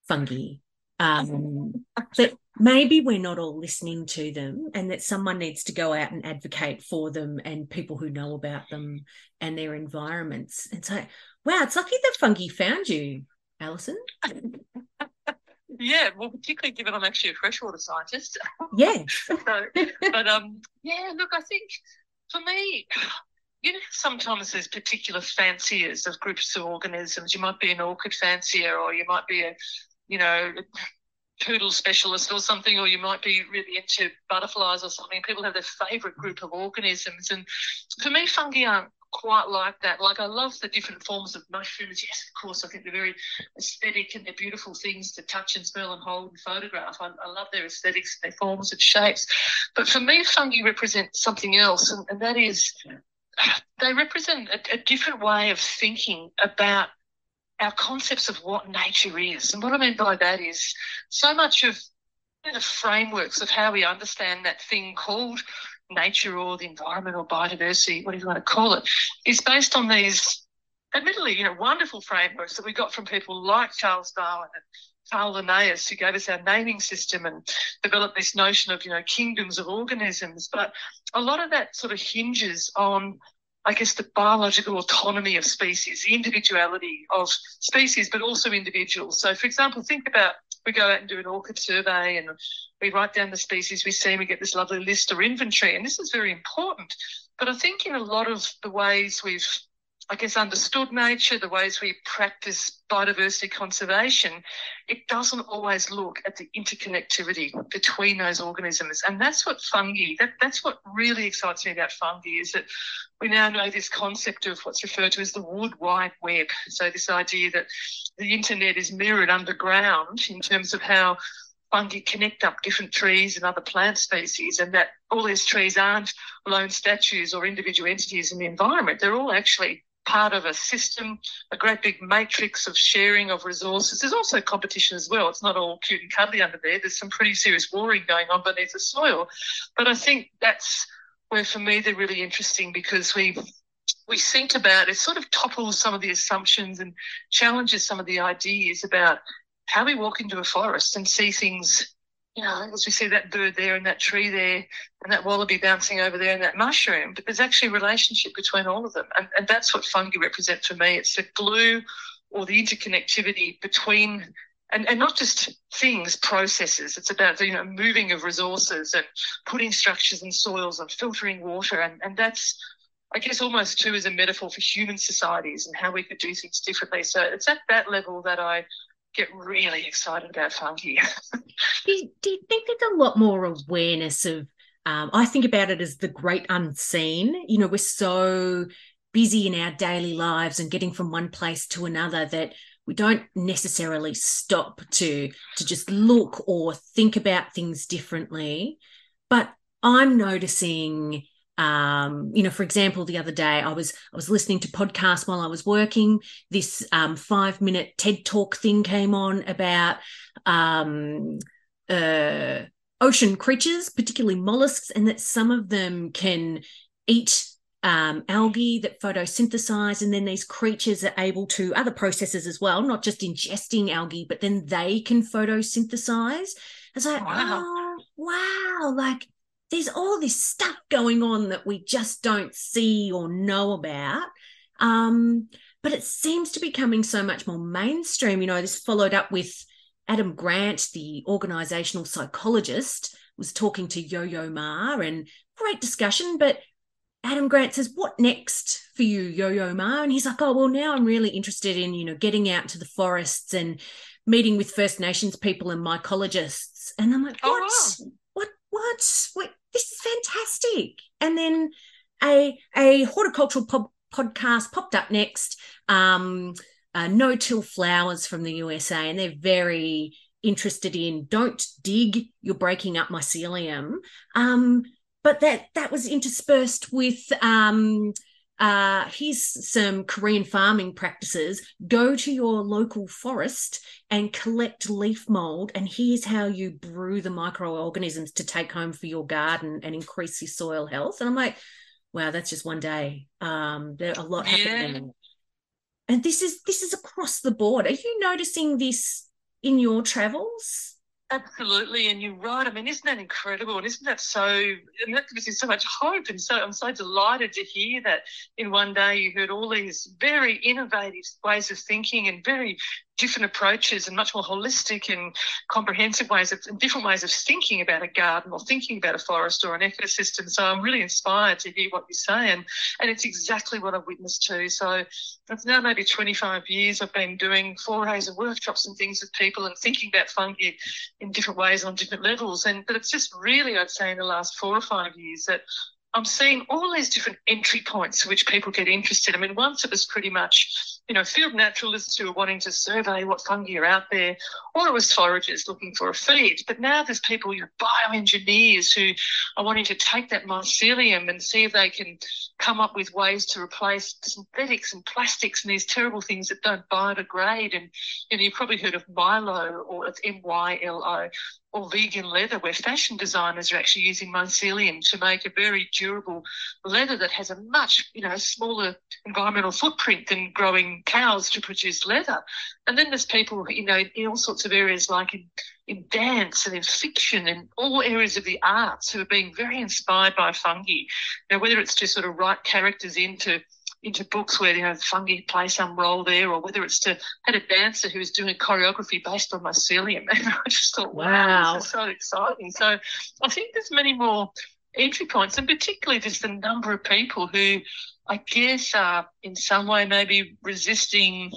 C: fungi. Um, that maybe we're not all listening to them and that someone needs to go out and advocate for them and people who know about them and their environments. And so, wow, it's lucky the fungi found you, Alison.
D: Yeah, well, particularly given I'm actually a freshwater scientist.
C: Yeah.
D: so, but um, yeah, look, I think for me, you know, sometimes there's particular fanciers of groups of organisms. You might be an orchid fancier, or you might be a, you know, poodle specialist or something, or you might be really into butterflies or something. People have their favourite group of organisms, and for me, fungi aren't quite like that. Like I love the different forms of mushrooms. Yes, of course, I think they're very aesthetic and they're beautiful things to touch and smell and hold and photograph. I, I love their aesthetics, their forms and shapes. But for me, fungi represent something else, and, and that is they represent a, a different way of thinking about our concepts of what nature is. And what I mean by that is so much of the frameworks of how we understand that thing called nature or the environment or biodiversity, whatever you want to call it, is based on these admittedly, you know, wonderful frameworks that we got from people like Charles Darwin and Carl Linnaeus, who gave us our naming system and developed this notion of, you know, kingdoms of organisms. But a lot of that sort of hinges on, I guess, the biological autonomy of species, the individuality of species, but also individuals. So, for example, think about we go out and do an orchid survey and we write down the species we see and we get this lovely list or inventory. And this is very important. But I think in a lot of the ways we've, I guess, understood nature, the ways we practice biodiversity conservation, it doesn't always look at the interconnectivity between those organisms. And that's what fungi, that, that's what really excites me about fungi is that we now know this concept of what's referred to as the wood wide web. So this idea that the internet is mirrored underground in terms of how fungi connect up different trees and other plant species, and that all these trees aren't lone statues or individual entities in the environment. They're all actually part of a system, a great big matrix of sharing of resources. There's also competition as well. It's not all cute and cuddly under there. There's some pretty serious warring going on beneath the soil. But I think that's where for me they're really interesting because we we think about it sort of topples some of the assumptions and challenges some of the ideas about how we walk into a forest and see things you know, as we see that bird there and that tree there and that wallaby bouncing over there and that mushroom, but there's actually a relationship between all of them. And, and that's what fungi represent for me. It's the glue or the interconnectivity between and, and not just things, processes. It's about the you know moving of resources and putting structures in soils and filtering water. And, and that's I guess almost too as a metaphor for human societies and how we could do things differently. So it's at that level that I get really excited about fungi.
C: do, you, do you think there's a lot more awareness of? Um, I think about it as the great unseen. You know, we're so busy in our daily lives and getting from one place to another that we don't necessarily stop to to just look or think about things differently. But I'm noticing um, you know, for example, the other day I was I was listening to podcasts while I was working. This um, five minute TED talk thing came on about um, uh, ocean creatures, particularly mollusks, and that some of them can eat um, algae that photosynthesize, and then these creatures are able to other processes as well, not just ingesting algae, but then they can photosynthesize. It's like, wow. oh wow, like there's all this stuff going on that we just don't see or know about. Um, but it seems to be coming so much more mainstream. You know, this followed up with Adam Grant, the organizational psychologist, was talking to Yo Yo Ma and great discussion. But Adam Grant says, What next for you, Yo Yo Ma? And he's like, Oh, well, now I'm really interested in, you know, getting out to the forests and meeting with First Nations people and mycologists. And I'm like, What? Oh, wow what? Wait, this is fantastic. And then a a horticultural pod, podcast popped up next. Um, uh, no till flowers from the USA, and they're very interested in don't dig, you're breaking up mycelium. Um, but that that was interspersed with um, uh, here's some Korean farming practices. Go to your local forest and collect leaf mold, and here's how you brew the microorganisms to take home for your garden and increase your soil health. And I'm like, wow, that's just one day. Um, there a lot happening. And this is this is across the board. Are you noticing this in your travels?
D: Absolutely, and you're right. I mean, isn't that incredible? And isn't that so? And that gives you so much hope. And so I'm so delighted to hear that in one day you heard all these very innovative ways of thinking and very different approaches and much more holistic and comprehensive ways of different ways of thinking about a garden or thinking about a forest or an ecosystem. So I'm really inspired to hear what you say and it's exactly what I've witnessed too. So it's now maybe 25 years I've been doing forays and workshops and things with people and thinking about fungi in different ways on different levels. And but it's just really I'd say in the last four or five years that I'm seeing all these different entry points which people get interested. I mean, once it was pretty much, you know, field naturalists who are wanting to survey what fungi are out there, or it was foragers looking for a feed. But now there's people, you know, bioengineers who are wanting to take that mycelium and see if they can come up with ways to replace synthetics and plastics and these terrible things that don't biodegrade. And you know, you've probably heard of Mylo, or it's M Y L O, or vegan leather, where fashion designers are actually using mycelium to make a very durable leather that has a much, you know, smaller environmental footprint than growing cows to produce leather. And then there's people, you know, in all sorts of areas like in, in dance and in fiction and all areas of the arts who are being very inspired by fungi. Now, whether it's to sort of write characters into into books where you know fungi play some role there, or whether it's to had a dancer who was doing a choreography based on mycelium. And I just thought, wow, wow this is so exciting. So I think there's many more entry points, and particularly just the number of people who I guess are in some way maybe resisting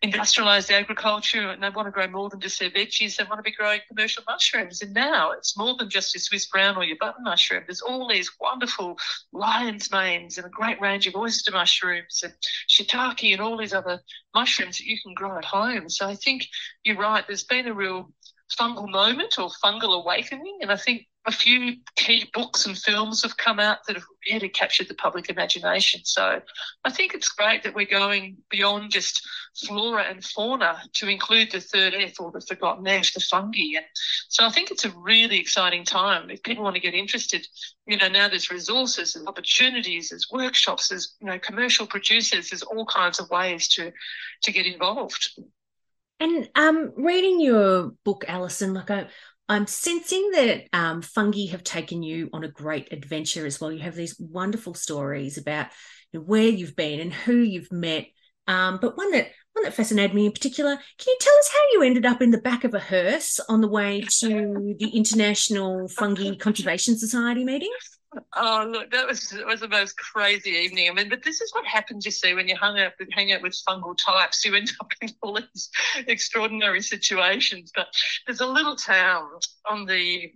D: industrialized agriculture and they want to grow more than just their veggies. They want to be growing commercial mushrooms. And now it's more than just your Swiss brown or your button mushroom. There's all these wonderful lion's manes and a great range of oyster mushrooms and shiitake and all these other mushrooms that you can grow at home. So I think you're right. There's been a real fungal moment or fungal awakening. And I think a few key books and films have come out that have really captured the public imagination. So I think it's great that we're going beyond just flora and fauna to include the third F or the forgotten F, the fungi. And so I think it's a really exciting time. If people want to get interested, you know, now there's resources and opportunities, there's workshops, there's, you know, commercial producers, there's all kinds of ways to to get involved.
C: And um, reading your book, Alison, like I, I'm sensing that um, fungi have taken you on a great adventure as well. You have these wonderful stories about you know, where you've been and who you've met. Um, but one that one that fascinated me in particular, can you tell us how you ended up in the back of a hearse on the way to the International Fungi Conservation Society meeting?
D: Oh look, that was was the most crazy evening. I mean, but this is what happens, you see, when you hang out with hang out with fungal types. You end up in all these extraordinary situations. But there's a little town on the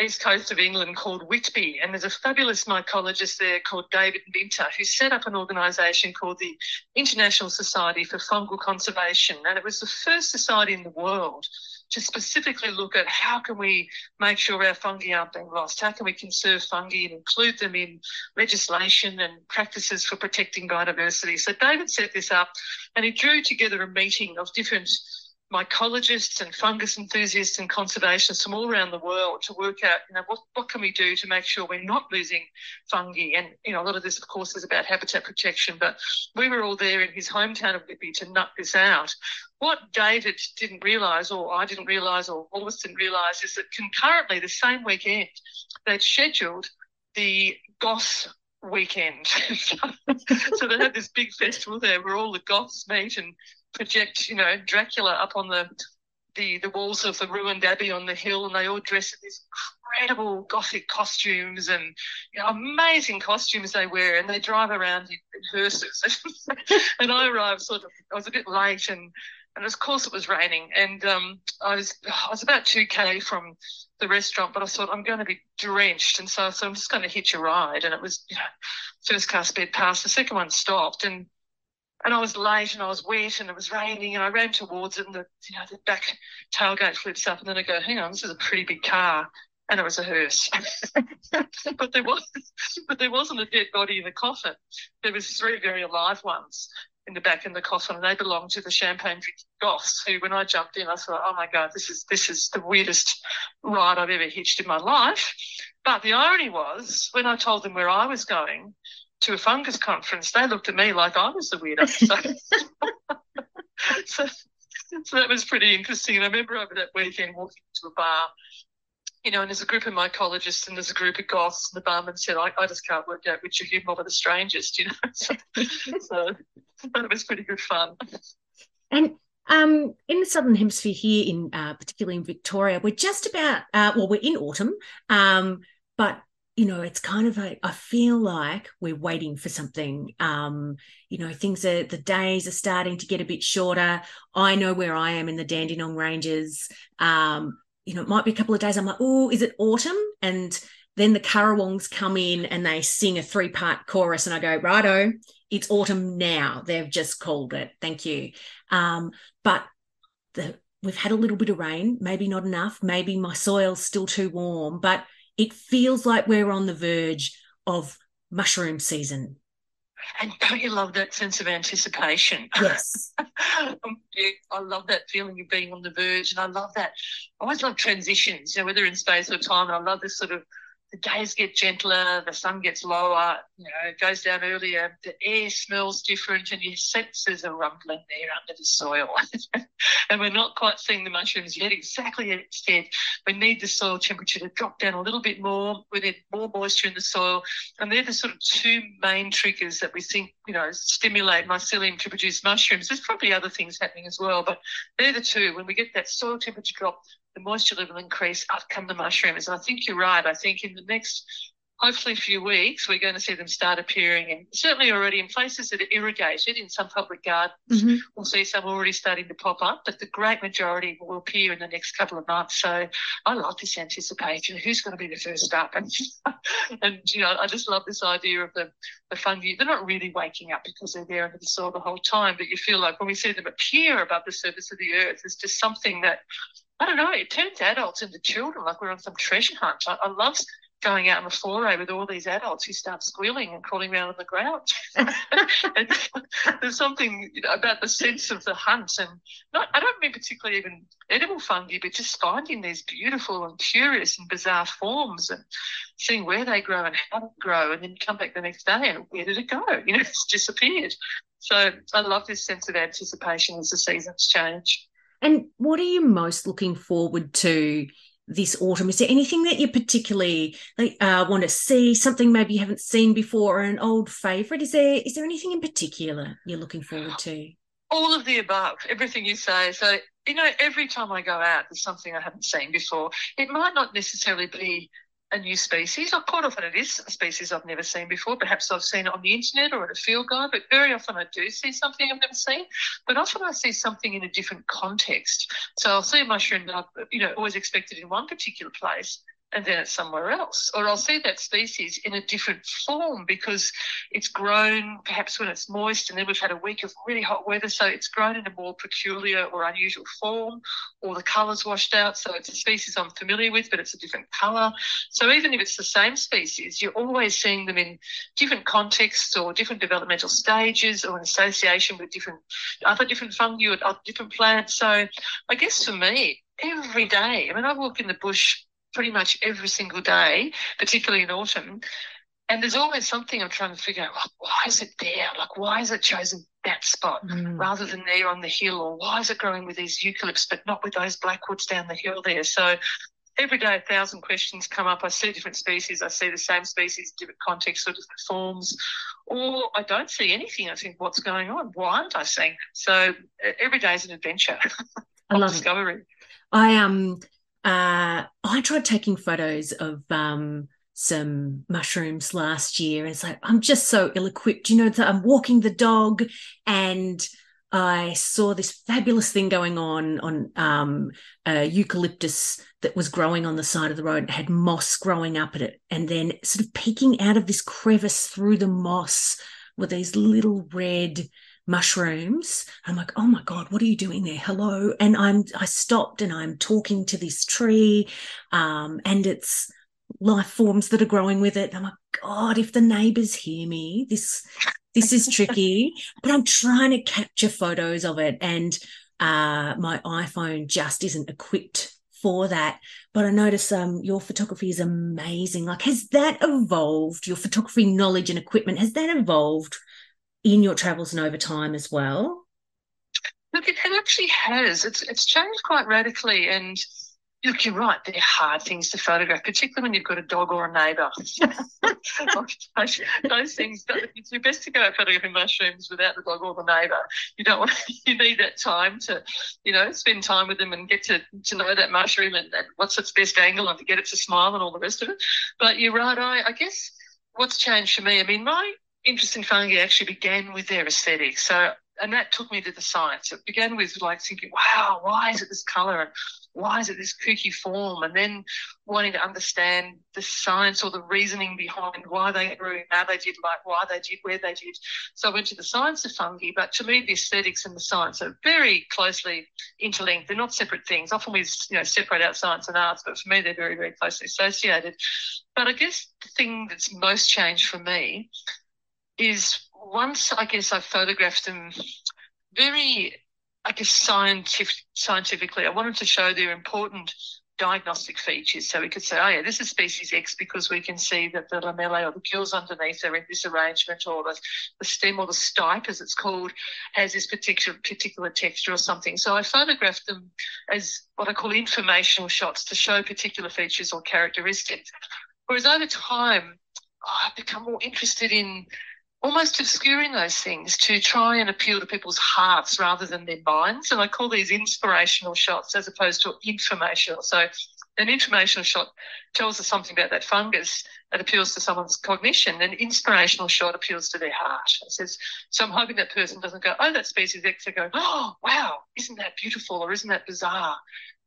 D: east coast of England called Whitby, and there's a fabulous mycologist there called David Minter who set up an organisation called the International Society for Fungal Conservation, and it was the first society in the world to specifically look at how can we make sure our fungi aren't being lost? How can we conserve fungi and include them in legislation and practices for protecting biodiversity? So David set this up and he drew together a meeting of different mycologists and fungus enthusiasts and conservationists from all around the world to work out, you know, what, what can we do to make sure we're not losing fungi? And, you know, a lot of this, of course, is about habitat protection, but we were all there in his hometown of Whitby to nut this out. What David didn't realise, or I didn't realise, or all of us didn't realise, is that concurrently, the same weekend, they'd scheduled the Goth weekend. so they had this big festival there where all the Goths meet and project, you know, Dracula up on the the the walls of the ruined abbey on the hill, and they all dress in these incredible gothic costumes and you know, amazing costumes they wear, and they drive around in, in hearses. and I arrived sort of, I was a bit late, and and of course it was raining, and um, I was I was about two k from the restaurant, but I thought I'm going to be drenched, and so I thought I'm just going to hitch a ride, and it was you know first car sped past, the second one stopped, and and I was late and I was wet and it was raining and I ran towards it and the you know the back tailgate flips up and then I go, hang on, this is a pretty big car. And it was a hearse. but there was but there wasn't a dead body in the coffin. There was three very alive ones in the back in the coffin and they belonged to the champagne drinking goths who when I jumped in I thought, Oh my God, this is this is the weirdest ride I've ever hitched in my life. But the irony was when I told them where I was going, to a fungus conference, they looked at me like I was the weirdo. So, so, so, that was pretty interesting. And I remember over that weekend walking to a bar, you know, and there's a group of mycologists and there's a group of goths, and the barman said, I, I just can't work out which of you are the strangest, you know. So, so it was pretty good fun.
C: And um, in the southern hemisphere here, in uh, particularly in Victoria, we're just about uh, well, we're in autumn, um, but you know, it's kind of a, I feel like we're waiting for something. Um, you know, things are, the days are starting to get a bit shorter. I know where I am in the Dandenong Ranges. Um, you know, it might be a couple of days. I'm like, oh, is it autumn? And then the Currawongs come in and they sing a three part chorus, and I go, righto, it's autumn now. They've just called it. Thank you. Um, but the, we've had a little bit of rain, maybe not enough. Maybe my soil's still too warm, but it feels like we're on the verge of mushroom season.
D: And don't you love that sense of anticipation?
C: Yes.
D: Um, I love that feeling of being on the verge. And I love that. I always love transitions, you know, whether in space or time. And I love this sort of the days get gentler, the sun gets lower, you know, it goes down earlier, the air smells different, and your senses are rumbling there under the soil. and we're not quite seeing the mushrooms yet. Exactly as said, we need the soil temperature to drop down a little bit more. We need more moisture in the soil. And they're the sort of two main triggers that we think, you know, stimulate mycelium to produce mushrooms. There's probably other things happening as well, but they're the two. When we get that soil temperature drop, the moisture level increase, up come the mushrooms. And I think you're right. I think in the next hopefully few weeks, we're going to see them start appearing and certainly already in places that are irrigated in some public gardens. Mm-hmm. We'll see some already starting to pop up, but the great majority will appear in the next couple of months. So I love this anticipation. Who's going to be the first up? And, and you know, I just love this idea of the, the fungi. They're not really waking up because they're there under the soil the whole time, but you feel like when we see them appear above the surface of the earth, it's just something that I don't know, it turns adults into children like we're on some treasure hunt. I, I love going out on the foray eh, with all these adults who start squealing and crawling around on the ground. there's something you know, about the sense of the hunt, and not, I don't mean particularly even edible fungi, but just finding these beautiful and curious and bizarre forms and seeing where they grow and how they grow, and then come back the next day and where did it go? You know, it's disappeared. So I love this sense of anticipation as the seasons change.
C: And what are you most looking forward to this autumn? Is there anything that you particularly uh, want to see? Something maybe you haven't seen before, or an old favourite? Is there is there anything in particular you're looking forward to?
D: All of the above, everything you say. So you know, every time I go out, there's something I haven't seen before. It might not necessarily be a new species, or quite often it is a species I've never seen before. Perhaps I've seen it on the internet or at a field guide, but very often I do see something I've never seen. But often I see something in a different context. So I'll see a mushroom that I've, you know, always expected in one particular place, and then it's somewhere else. Or I'll see that species in a different form because it's grown perhaps when it's moist and then we've had a week of really hot weather. So it's grown in a more peculiar or unusual form, or the colour's washed out. So it's a species I'm familiar with, but it's a different colour. So even if it's the same species, you're always seeing them in different contexts or different developmental stages or in association with different other different fungi or different plants. So I guess for me, every day, I mean, I walk in the bush pretty much every single day, particularly in autumn. And there's always something I'm trying to figure out. Like, why is it there? Like, why is it chosen that spot mm. rather than there on the hill? Or why is it growing with these eucalypts but not with those blackwoods down the hill there? So every day, a thousand questions come up. I see different species. I see the same species, in different contexts or different forms. Or I don't see anything. I think, what's going on? Why aren't I seeing? So every day is an adventure.
C: I love
D: discovery.
C: It. I um uh, I tried taking photos of um, some mushrooms last year, and it's like I'm just so ill-equipped. You know, I'm walking the dog, and I saw this fabulous thing going on on um, eucalyptus that was growing on the side of the road. It had moss growing up at it, and then sort of peeking out of this crevice through the moss were these little red mushrooms. I'm like, oh my God, what are you doing there? Hello. And I'm I stopped and I'm talking to this tree. Um, and it's life forms that are growing with it. And I'm like, God, if the neighbors hear me, this this is tricky. but I'm trying to capture photos of it. And uh, my iPhone just isn't equipped for that. But I notice um, your photography is amazing. Like, has that evolved? Your photography knowledge and equipment has that evolved in your travels and over time as well?
D: Look, it, actually has. It's it's changed quite radically, and look, you're right. They're hard things to photograph, particularly when you've got a dog or a neighbour. those, those, things. It's your best to go out photographing mushrooms without the dog or the neighbour. You don't want. You need that time to, you know, spend time with them and get to to know that mushroom and, and what's its best angle and to get it to smile and all the rest of it. But you're right. I, I guess what's changed for me. I mean, my interest in fungi actually began with their aesthetics. So, and that took me to the science. It began with like thinking, wow, why is it this color? And why is it this kooky form? And then wanting to understand the science or the reasoning behind why they grew, how they did, like why they did, where they did. So I went to the science of fungi, but to me, the aesthetics and the science are very closely interlinked. They're not separate things. Often we, you know, separate out science and arts, but for me, they're very, very closely associated. But I guess the thing that's most changed for me is once I guess I photographed them very, I guess, scientific, scientifically, I wanted to show their important diagnostic features. So we could say, oh, yeah, this is species X because we can see that the lamellae or the gills underneath are in this arrangement, or the, the stem or the stipe, as it's called, has this particular particular texture or something. So I photographed them as what I call informational shots to show particular features or characteristics. Whereas over time, I've become more interested in almost obscuring those things to try and appeal to people's hearts rather than their minds. And I call these inspirational shots as opposed to informational. So an informational shot tells us something about that fungus that appeals to someone's cognition. An inspirational shot appeals to their heart. It says, so I'm hoping that person doesn't go, oh, that species X. They go, oh, wow, isn't that beautiful or isn't that bizarre?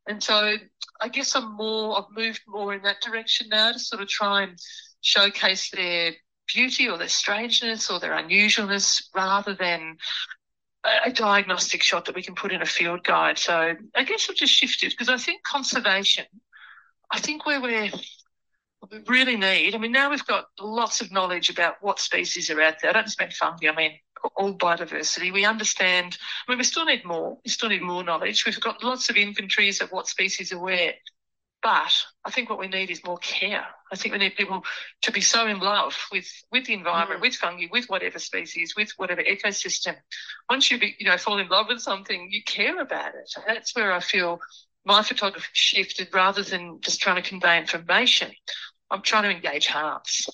D: And so I guess I'm more, I've moved more in that direction now to sort of try and showcase their beauty or their strangeness or their unusualness rather than a, diagnostic shot that we can put in a field guide. So I guess I've just shifted because I think conservation, I think where we're we really need. I mean, now we've got lots of knowledge about what species are out there. I don't just mean fungi. I mean all biodiversity. We understand. I mean, we still need more. We still need more knowledge. We've got lots of inventories of what species are where. But I think what we need is more care. I think we need people to be so in love with with the environment, mm. with fungi, with whatever species, with whatever ecosystem. Once you be, you know fall in love with something, you care about it. That's where I feel my photography shifted rather than just trying to convey information. I'm trying to engage hearts.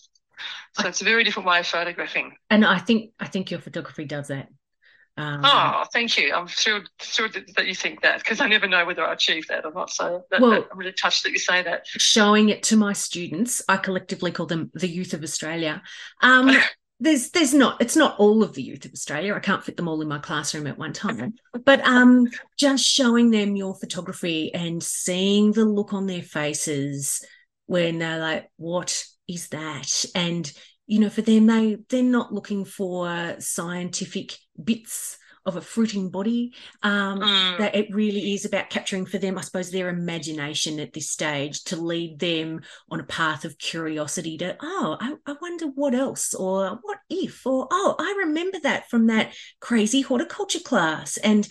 D: So it's a very different way of photographing.
C: And I think I think your photography does that.
D: Um, oh, thank you. I'm thrilled, thrilled that you think that because I never know whether I achieve that or not. So that, well, I'm really touched that you say that.
C: Showing it to my students, I collectively call them the youth of Australia. Um, there's there's not it's not all of the youth of Australia. I can't fit them all in my classroom at one time. But um, just showing them your photography and seeing the look on their faces when they're like, "What is that?" and you know, for them, they they're not looking for scientific bits of a fruiting body. Um, mm. That it really is about capturing for them, I suppose, their imagination at this stage to lead them on a path of curiosity to, oh, I, I wonder what else, or what if, or oh, I remember that from that crazy horticulture class. And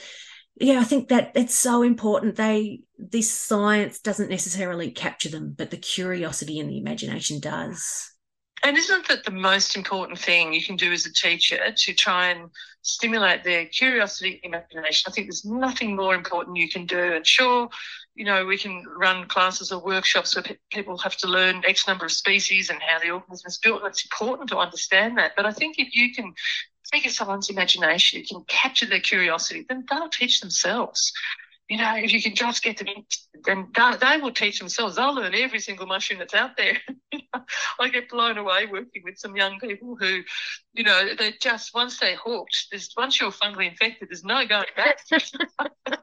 C: yeah, I think that it's so important. They this science doesn't necessarily capture them, but the curiosity and the imagination does.
D: And isn't that the most important thing you can do as a teacher to try and stimulate their curiosity imagination? I think there's nothing more important you can do. And sure, you know, we can run classes or workshops where pe- people have to learn X number of species and how the organism is built. And it's important to understand that. But I think if you can take someone's imagination, you can capture their curiosity, then they'll teach themselves you know, if you can just get them then they will teach themselves. They'll learn every single mushroom that's out there. I get blown away working with some young people who, you know, they just once they're hooked, there's once you're fungally infected, there's no going back.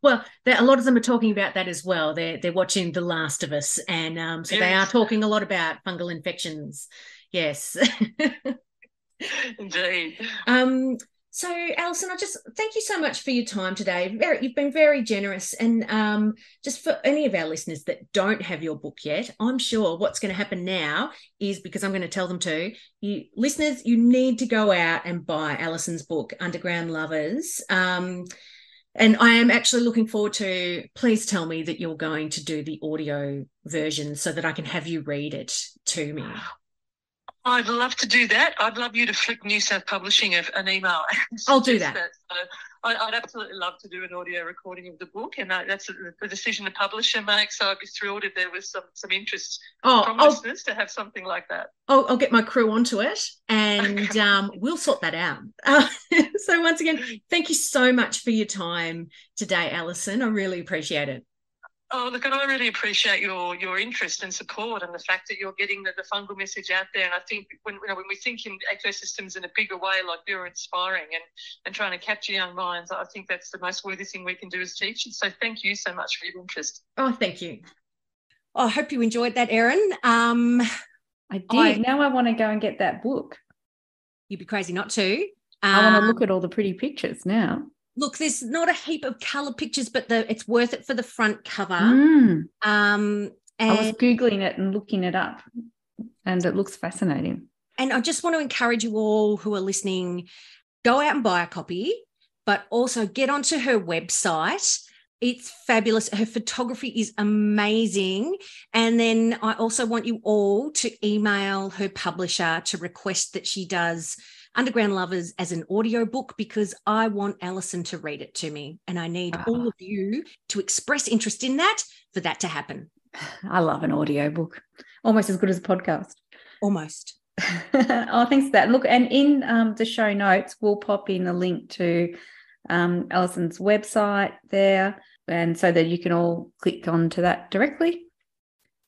C: Well, a lot of them are talking about that as well. They're they're watching The Last of Us, and um, so yes. they are talking a lot about fungal infections. Yes,
D: indeed.
C: Um, so, Alison, I just thank you so much for your time today. Very, you've been very generous, and um, just for any of our listeners that don't have your book yet, I'm sure what's going to happen now is because I'm going to tell them to you, listeners, you need to go out and buy Alison's book, Underground Lovers. Um, and I am actually looking forward to. Please tell me that you're going to do the audio version so that I can have you read it to me.
D: I'd love to do that. I'd love you to flick NewSouth Publishing an email.
C: I'll do that.
D: that. So I'd absolutely love to do an audio recording of the book, and that's a, decision the publisher makes. So I'd be thrilled if there was some some interest oh, from I'll, listeners to have something like that.
C: I'll, I'll get my crew onto it, and um, we'll sort that out. Uh, so once again, thank you so much for your time today, Alison. I really appreciate it.
D: Oh, look, and I really appreciate your your interest and support, and the fact that you're getting the, the fungal message out there. And I think when you know, when we think in ecosystems in a bigger way, like you're inspiring and and trying to capture young minds, I think that's the most worthy thing we can do as teachers. So thank you so much for your interest.
C: Oh, thank you.
B: Oh, I hope you enjoyed that, Erin. Um,
E: I did. I, now I want to go and get that book.
B: You'd be crazy not to.
E: Um, I want to look at all the pretty pictures now
B: look, there's not a heap of color pictures, but the it's worth it for the front cover.
E: Mm.
B: Um,
E: and, I was googling it and looking it up, and it looks fascinating.
B: And I just want to encourage you all who are listening, go out and buy a copy, but also get onto her website. It's fabulous. Her photography is amazing. And then I also want you all to email her publisher to request that she does Underground Lovers as an audiobook because I want Alison to read it to me. And I need oh. all of you to express interest in that for that to happen.
E: I love an audiobook, almost as good as a podcast.
B: Almost.
E: oh, thanks for that. Look, and in um, the show notes, we'll pop in a link to um, Alison's website there, and so that you can all click onto that directly.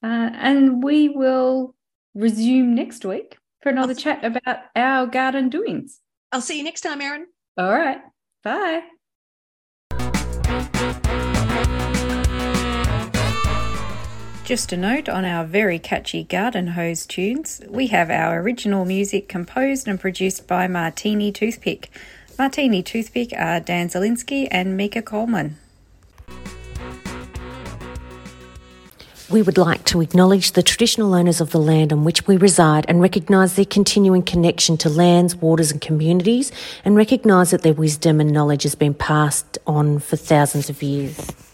E: Uh, and we will resume next week for another chat about our garden doings.
B: I'll see you next time, Erin.
E: All right. Bye.
B: Just a note on our very catchy garden hose tunes. We have our original music composed and produced by Martini Toothpick. Martini Toothpick are Dan Zielinski and Mika Coleman.
F: We would like to acknowledge the traditional owners of the land on which we reside and recognise their continuing connection to lands, waters, and communities, and recognise that their wisdom and knowledge has been passed on for thousands of years.